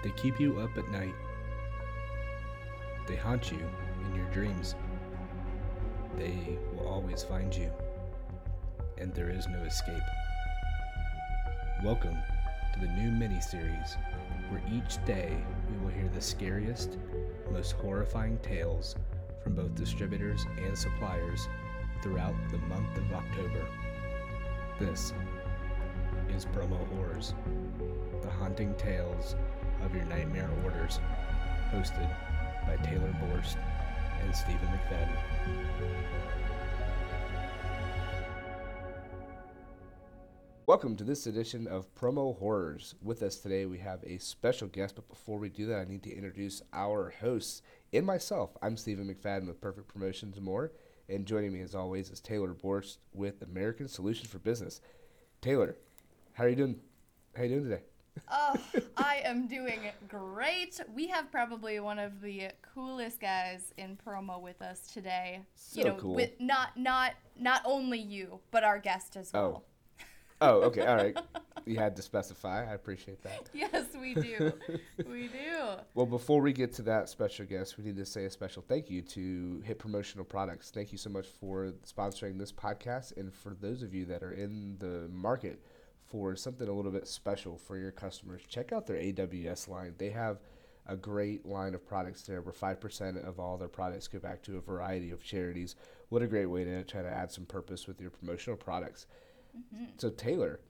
They keep you up at night. They haunt you in your dreams. They will always find you, and there is no escape. Welcome to the new mini series where each day we will hear the scariest, most horrifying tales from both distributors and suppliers throughout the month of October. This is Promo Horrors, the haunting tales of your nightmare orders, hosted by Taylor Borst and Stephen McFadden. Welcome to this edition of Promo Horrors. With us today, we have a special guest, but before we do that, I need to introduce our hosts and myself. I'm Stephen McFadden with Perfect Promotions and More, and joining me as always is Taylor Borst with American Solutions for Business. Taylor, how are you doing? How are you doing today? oh, I am doing great. We have probably one of the coolest guys in promo with us today. So you know, cool. with not not not only you, but our guest as oh. well. Oh, okay, all right. You had to specify. I appreciate that. Yes, we do. we do. Well, before we get to that special guest, we need to say a special thank you to Hit Promotional Products. Thank you so much for sponsoring this podcast, and for those of you that are in the market for something a little bit special for your customers, check out their AWS line. They have a great line of products there where 5% of all their products go back to a variety of charities. What a great way to try to add some purpose with your promotional products. Mm-hmm. So, Taylor,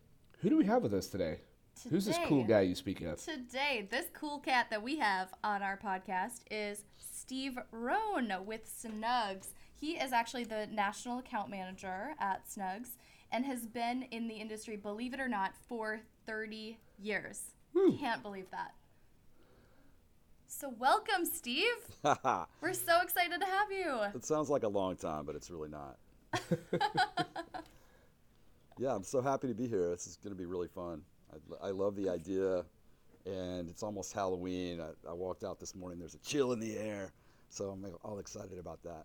who do we have with us today? Who's this cool guy you speak of? Today, this cool cat that we have on our podcast is Steve Roan with Snugz. He is actually the national account manager at Snugz and has been in the industry, believe it or not, for 30 years. Hmm. Can't believe that. So, welcome, Steve. We're so excited to have you. It sounds like a long time, but it's really not. yeah, I'm so happy to be here. This is going to be really fun. I, I love the idea, and it's almost Halloween. I, I walked out this morning, there's a chill in the air, so I'm all excited about that.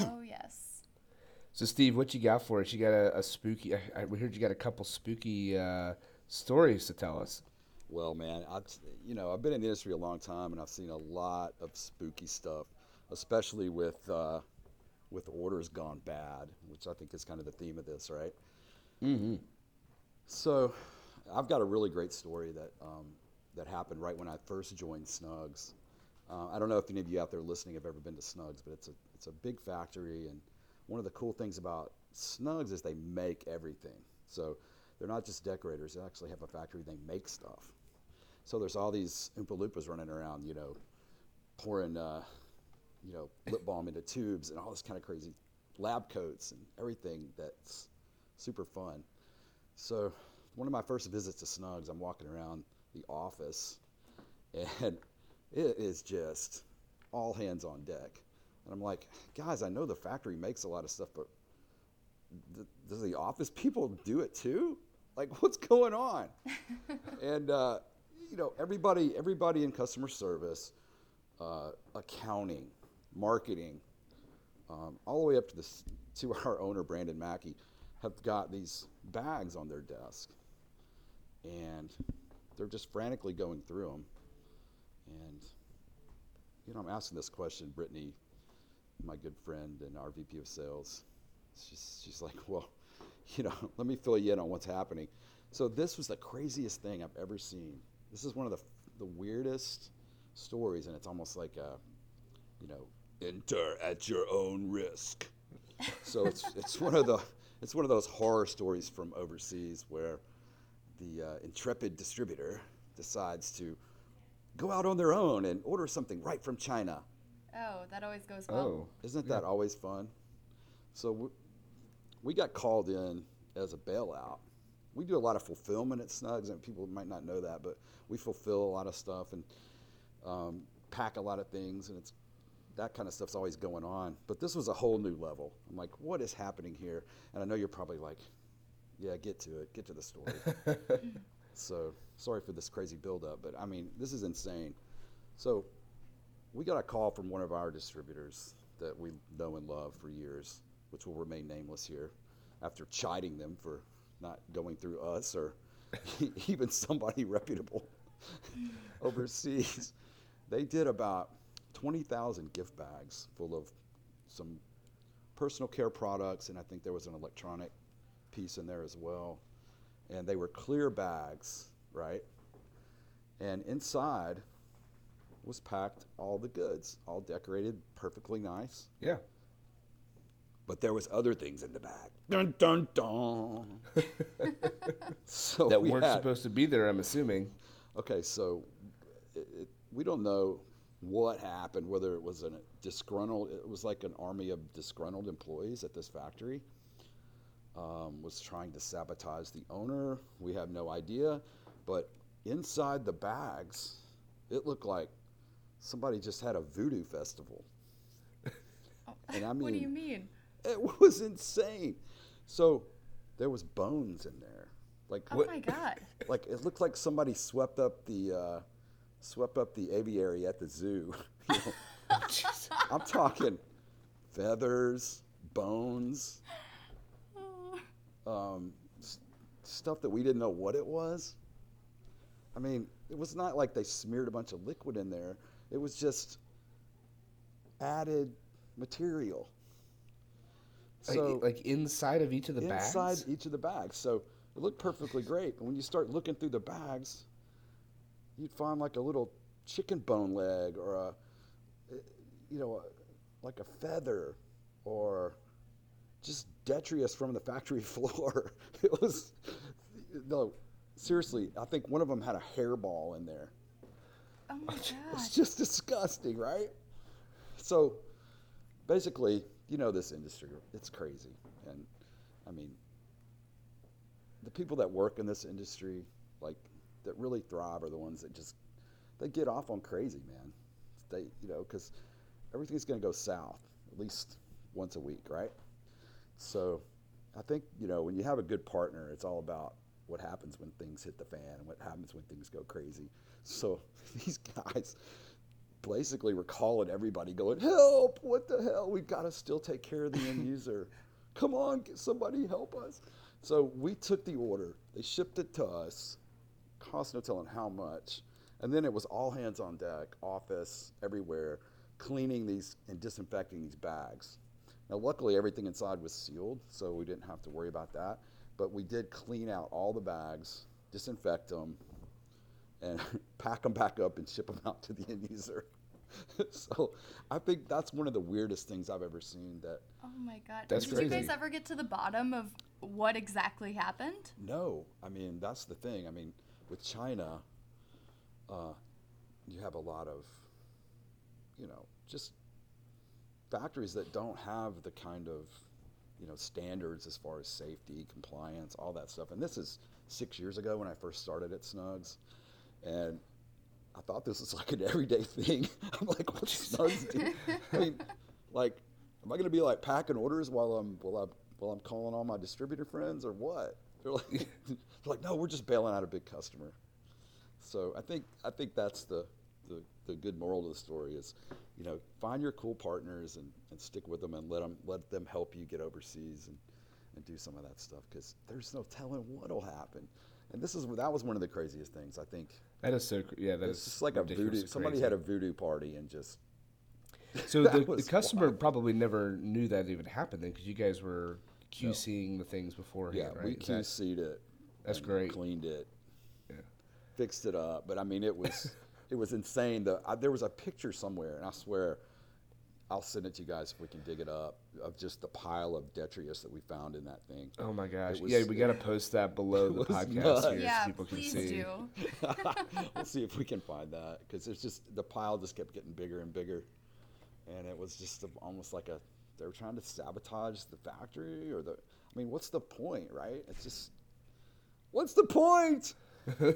oh, yes. So, Steve, what you got for us? You got a, a spooky. I, I we heard you got a couple spooky uh, stories to tell us. Well, man, I've, you know, I've been in the industry a long time, and I've seen a lot of spooky stuff, especially with uh, with orders gone bad, which I think is kind of the theme of this, right? Mm-hmm. So, I've got a really great story that um, that happened right when I first joined Snugz. Uh, I don't know if any of you out there listening have ever been to Snugz, but it's a it's a big factory, and one of the cool things about Snugz is they make everything. So they're not just decorators; they actually have a factory. They make stuff. So there's all these Oompa Loompas running around, you know, pouring, uh, you know, lip balm into tubes and all this kind of crazy lab coats and everything that's super fun. So one of my first visits to Snugz, I'm walking around the office, and it is just all hands on deck. And I'm like, guys, I know the factory makes a lot of stuff, but th- does the office people do it too? Like, what's going on? and uh, you know, everybody, everybody in customer service, uh, accounting, marketing, um, all the way up to this to our owner Brandon Mackey, have got these bags on their desk, and they're just frantically going through them. And you know, I'm asking this question, Brittany, my good friend and our VP of sales. She's, she's like, well, you know, let me fill you in on what's happening. So this was the craziest thing I've ever seen. This is one of the the weirdest stories, and it's almost like a, you know, enter at your own risk. So it's it's one of the it's one of those horror stories from overseas where the uh, intrepid distributor decides to go out on their own and order something right from China. Oh, that always goes well. Oh, Isn't that always fun? So we, we got called in as a bailout. We do a lot of fulfillment at Snugz, and people might not know that, but we fulfill a lot of stuff and um, pack a lot of things, and it's that kind of stuff's always going on. But this was a whole new level. I'm like, what is happening here? And I know you're probably like, yeah, get to it, get to the story. so sorry for this crazy buildup, but I mean, this is insane. So we got a call from one of our distributors that we know and love for years, which will remain nameless here, after chiding them for not going through us or even somebody reputable. overseas. They did about 20,000 gift bags full of some personal care products, and I think there was an electronic piece in there as well. And they were clear bags, right? And inside was packed all the goods, all decorated perfectly nice. Yeah. But there was other things in the bag. Dun dun dun. so That we weren't had- supposed to be there, I'm assuming. Okay, so it, it, we don't know what happened, whether it was a disgruntled, it was like an army of disgruntled employees at this factory, um, was trying to sabotage the owner. We have no idea. But inside the bags, it looked like somebody just had a voodoo festival. And I mean, what do you mean-? It was insane. So there was bones in there. Like Oh my god. like it looked like somebody swept up the uh, swept up the aviary at the zoo. You know, I'm talking feathers, bones, um, s- stuff that we didn't know what it was. I mean, it was not like they smeared a bunch of liquid in there. It was just added material. Like, So like inside of each of the inside bags? Inside each of the bags. So it looked perfectly great. But when you start looking through the bags, you'd find like a little chicken bone leg or a, eh, you know, a, like a feather or just detritus from the factory floor. it was, no, seriously, I think one of them had a hairball in there. Oh my It's just disgusting, right? So basically, you know this industry, it's crazy. And I mean, the people that work in this industry, like that really thrive are the ones that just they get off on crazy, man. They, you know, cuz everything's going to go south at least once a week, right? So I think, you know, when you have a good partner, it's all about what happens when things hit the fan and what happens when things go crazy. So these guys basically were calling everybody, going, "Help! What the hell? We've got to still take care of the end user. Come on, get somebody help us." So we took the order. They shipped it to us. Cost no telling how much. And then it was all hands on deck, office, everywhere, cleaning these and disinfecting these bags. Now, luckily, everything inside was sealed, so we didn't have to worry about that. But we did clean out all the bags, disinfect them, and pack them back up and ship them out to the end user. so I think that's one of the weirdest things I've ever seen. That Oh my god. That's Did you guys ever get to the bottom of what exactly happened? no, I mean that's the thing. I mean with China, uh, you have a lot of, you know, just factories that don't have the kind of, you know, standards as far as safety, compliance, all that stuff. And this is six years ago when I first started at Snugz, and I thought this was like an everyday thing. I'm like, what's Snugz do? I mean, like, am I going to be like packing orders while I'm while I'm while I'm calling all my distributor friends or what? They're like, they're like, no, we're just bailing out a big customer. So I think I think that's the, the, the good moral of the story is, you know, find your cool partners and, and stick with them and let them let them help you get overseas and, and do some of that stuff because there's no telling what'll happen. And this is that was one of the craziest things I think. That is so. Yeah, that It's just like a voodoo. and Somebody crazy. had a voodoo party and just So the, the customer wild. probably never knew that even happened then, because you guys were QCing the things beforehand, yeah, right? we QC'd it. That's great. Cleaned it. Yeah. Fixed it up, but I mean, it was it was insane. The I, there was a picture somewhere, and I swear, I'll send it to you guys if we can dig it up of just the pile of detritus that we found in that thing. Oh my gosh! was- yeah, we got to post that below the podcast here yeah, so people can please see. do. we'll see if we can find that because it's just the pile just kept getting bigger and bigger, and it was just a, almost like a they were trying to sabotage the factory or the. I mean, what's the point, right? It's just what's the point?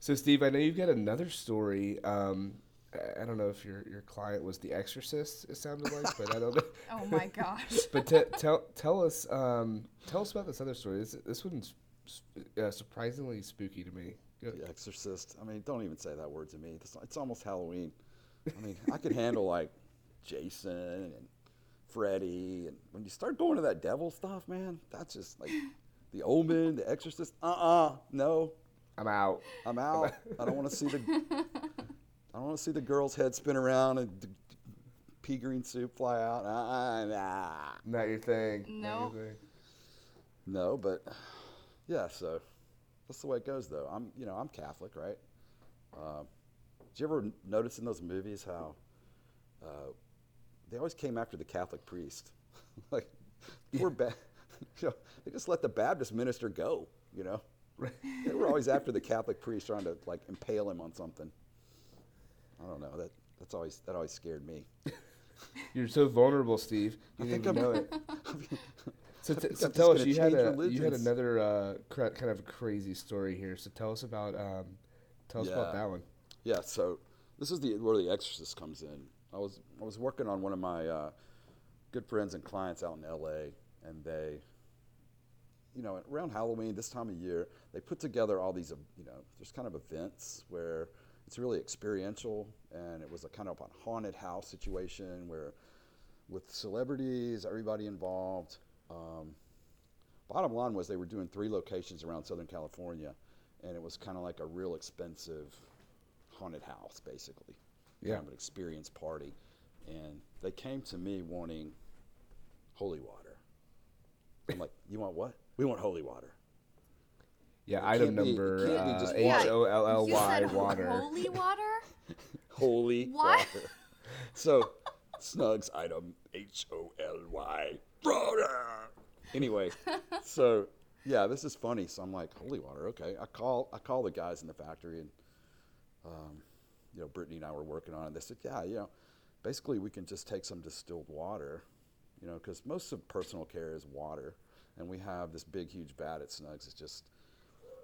So, Steve, I know you've got another story. Um, I- I don't know if your your client was The Exorcist. It sounded like, but I don't know. Oh my gosh. But te- tell tell us um, tell us about this other story. This this one's uh, surprisingly spooky to me. Go- The Exorcist. I mean, don't even say that word to me. It's, it's almost Halloween. I mean, I could handle like Jason and Freddy, and when you start going to that devil stuff, man, that's just like the Omen, the Exorcist. Uh-uh, no, I'm out. I'm out. I don't want to see the. I don't want to see the girl's head spin around and d- d- pea green soup fly out. Uh, nah. Not your thing. Not Nope. No, but yeah. So that's the way it goes, though. I'm, you know, I'm Catholic, right? Uh, did you ever notice in those movies how uh, they always came after the Catholic priest? like, poor ba- you know, they just let the Baptist minister go. You know, Right. they were always after the Catholic priest, trying to like impale him on something. I don't know. That that's always that always scared me. You're so vulnerable, Steve. You I didn't think even I'm- it. So, t- so tell us, you had a you had another uh, cra- kind of a crazy story here. So tell us about um, tell us about that one. Yeah, so this is the where the Exorcist comes in. I was I was working on one of my uh, good friends and clients out in L.A. and they, you know, around Halloween this time of year, they put together all these, you know, there's kind of events where it's really experiential, and it was a kind of a haunted house situation where, with celebrities, everybody involved. Um, bottom line was they were doing three locations around Southern California, and it was kind of like a real expensive haunted house, basically. Yeah. Kind of an experience party. And they came to me wanting holy water. I'm like, you want what? We want holy water. Yeah, It item can't be- it number can't be uh, just H water. O L L You Y said water. holy water? Holy What? water. So, Snugz item H O L Y water. Anyway, so yeah, this is funny. So I'm like, holy water, okay. I call I call the guys in the factory and um, you know, Brittany and I were working on it. They said, yeah, you know, basically we can just take some distilled water, you know, because most of personal care is water, and we have this big, huge vat at Snugz. It's just,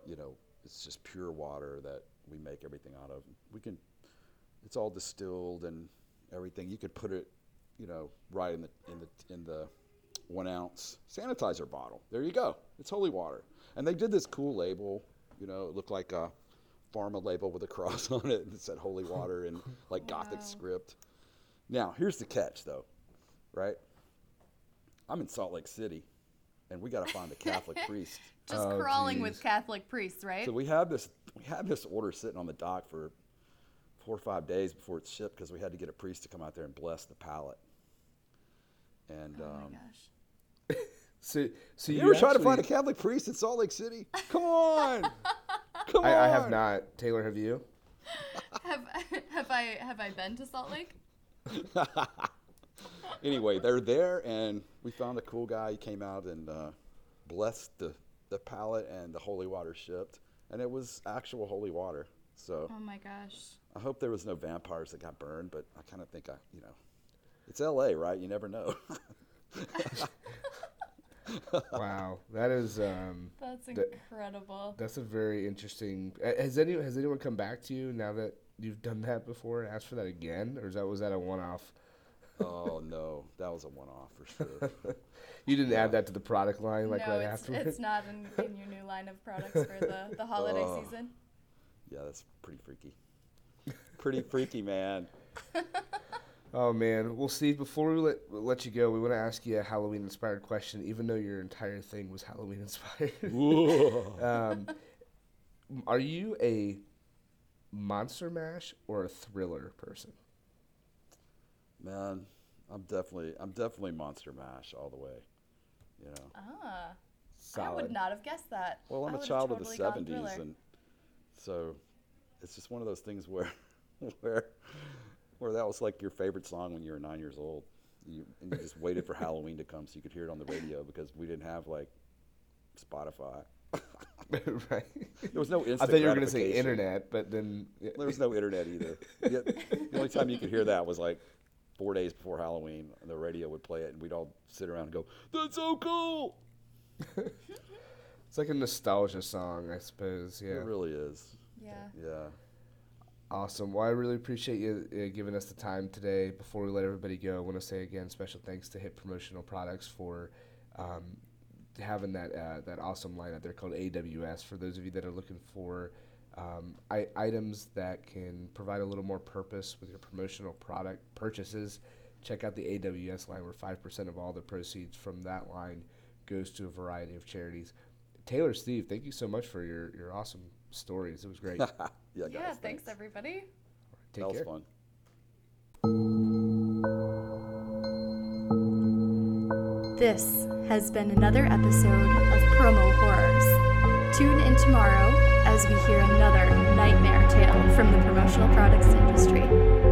you know, it's just pure water that we make everything out of. We can, it's all distilled and everything. You could put it, you know, right in the in the in the one ounce sanitizer bottle. There you go. It's holy water. And they did this cool label. You know, it looked like a pharma label with a cross on it that said holy water in like Gothic script. Now, here's the catch, though, right? I'm in Salt Lake City, and we got to find a Catholic priest. Just Oh, crawling geez. with Catholic priests, right? So we have this we had this order sitting on the dock for four or five days before it's shipped because we had to get a priest to come out there and bless the pallet. And oh um, my gosh. So, so you you ever try to find a Catholic priest in Salt Lake City? Come on, come I, on. I have not. Taylor, have you? Have have I have I been to Salt Lake? Anyway, they're there, and we found a cool guy. He came out and uh, blessed the, the pallet, and the holy water shipped. And it was actual holy water. So Oh my gosh. I hope there was no vampires that got burned, but I kind of think I, you know, it's L.A., right? You never know. Wow, that is um, That's The- incredible. that's a very interesting. uh, Has any has anyone come back to you now that you've done that before and asked for that again, or is that was that a one off? Oh no, that was a one-off for sure. You didn't add that to the product line like no, right it's, afterwards. it's not in, in your new line of products for the, the holiday Oh. season. Yeah, that's pretty freaky. Pretty freaky, man. Oh man, well, Steve, before we let let you go, we want to ask you a Halloween inspired question, even though your entire thing was Halloween inspired. um, are you a monster mash or a thriller person? Man, I'm definitely, I'm definitely Monster Mash all the way. You know. Ah, I would not have guessed that. Well, I'm I a would've child totally of the '70s, and so it's just one of those things where, where, where that was like your favorite song when you were nine years old, you, and you just waited for Halloween to come so you could hear it on the radio because we didn't have like Spotify. right. There was no instant. I thought you were going to say internet, but then yeah. There was no internet either. The only time you could hear that was like four days before Halloween, the radio would play it, and we'd all sit around and go, "That's so cool!" it's like a nostalgia song, I suppose. Yeah. It really is. Yeah. Yeah. Awesome. Well, I really appreciate you uh, giving us the time today. Before we let everybody go, I want to say again special thanks to Hit Promotional Products for um, having that uh, that awesome line out there called AWS. For those of you that are looking for um, I- items that can provide a little more purpose with your promotional product purchases, check out the AWS line where 5% of all the proceeds from that line goes to a variety of charities. Taylor, Steve, thank you so much for your, your awesome stories. It was great. yeah, guys. yeah, thanks, everybody. Take that was care. fun. This has been another episode of Promo Horrors. Tune in tomorrow as we hear another nightmare tale from the promotional products industry.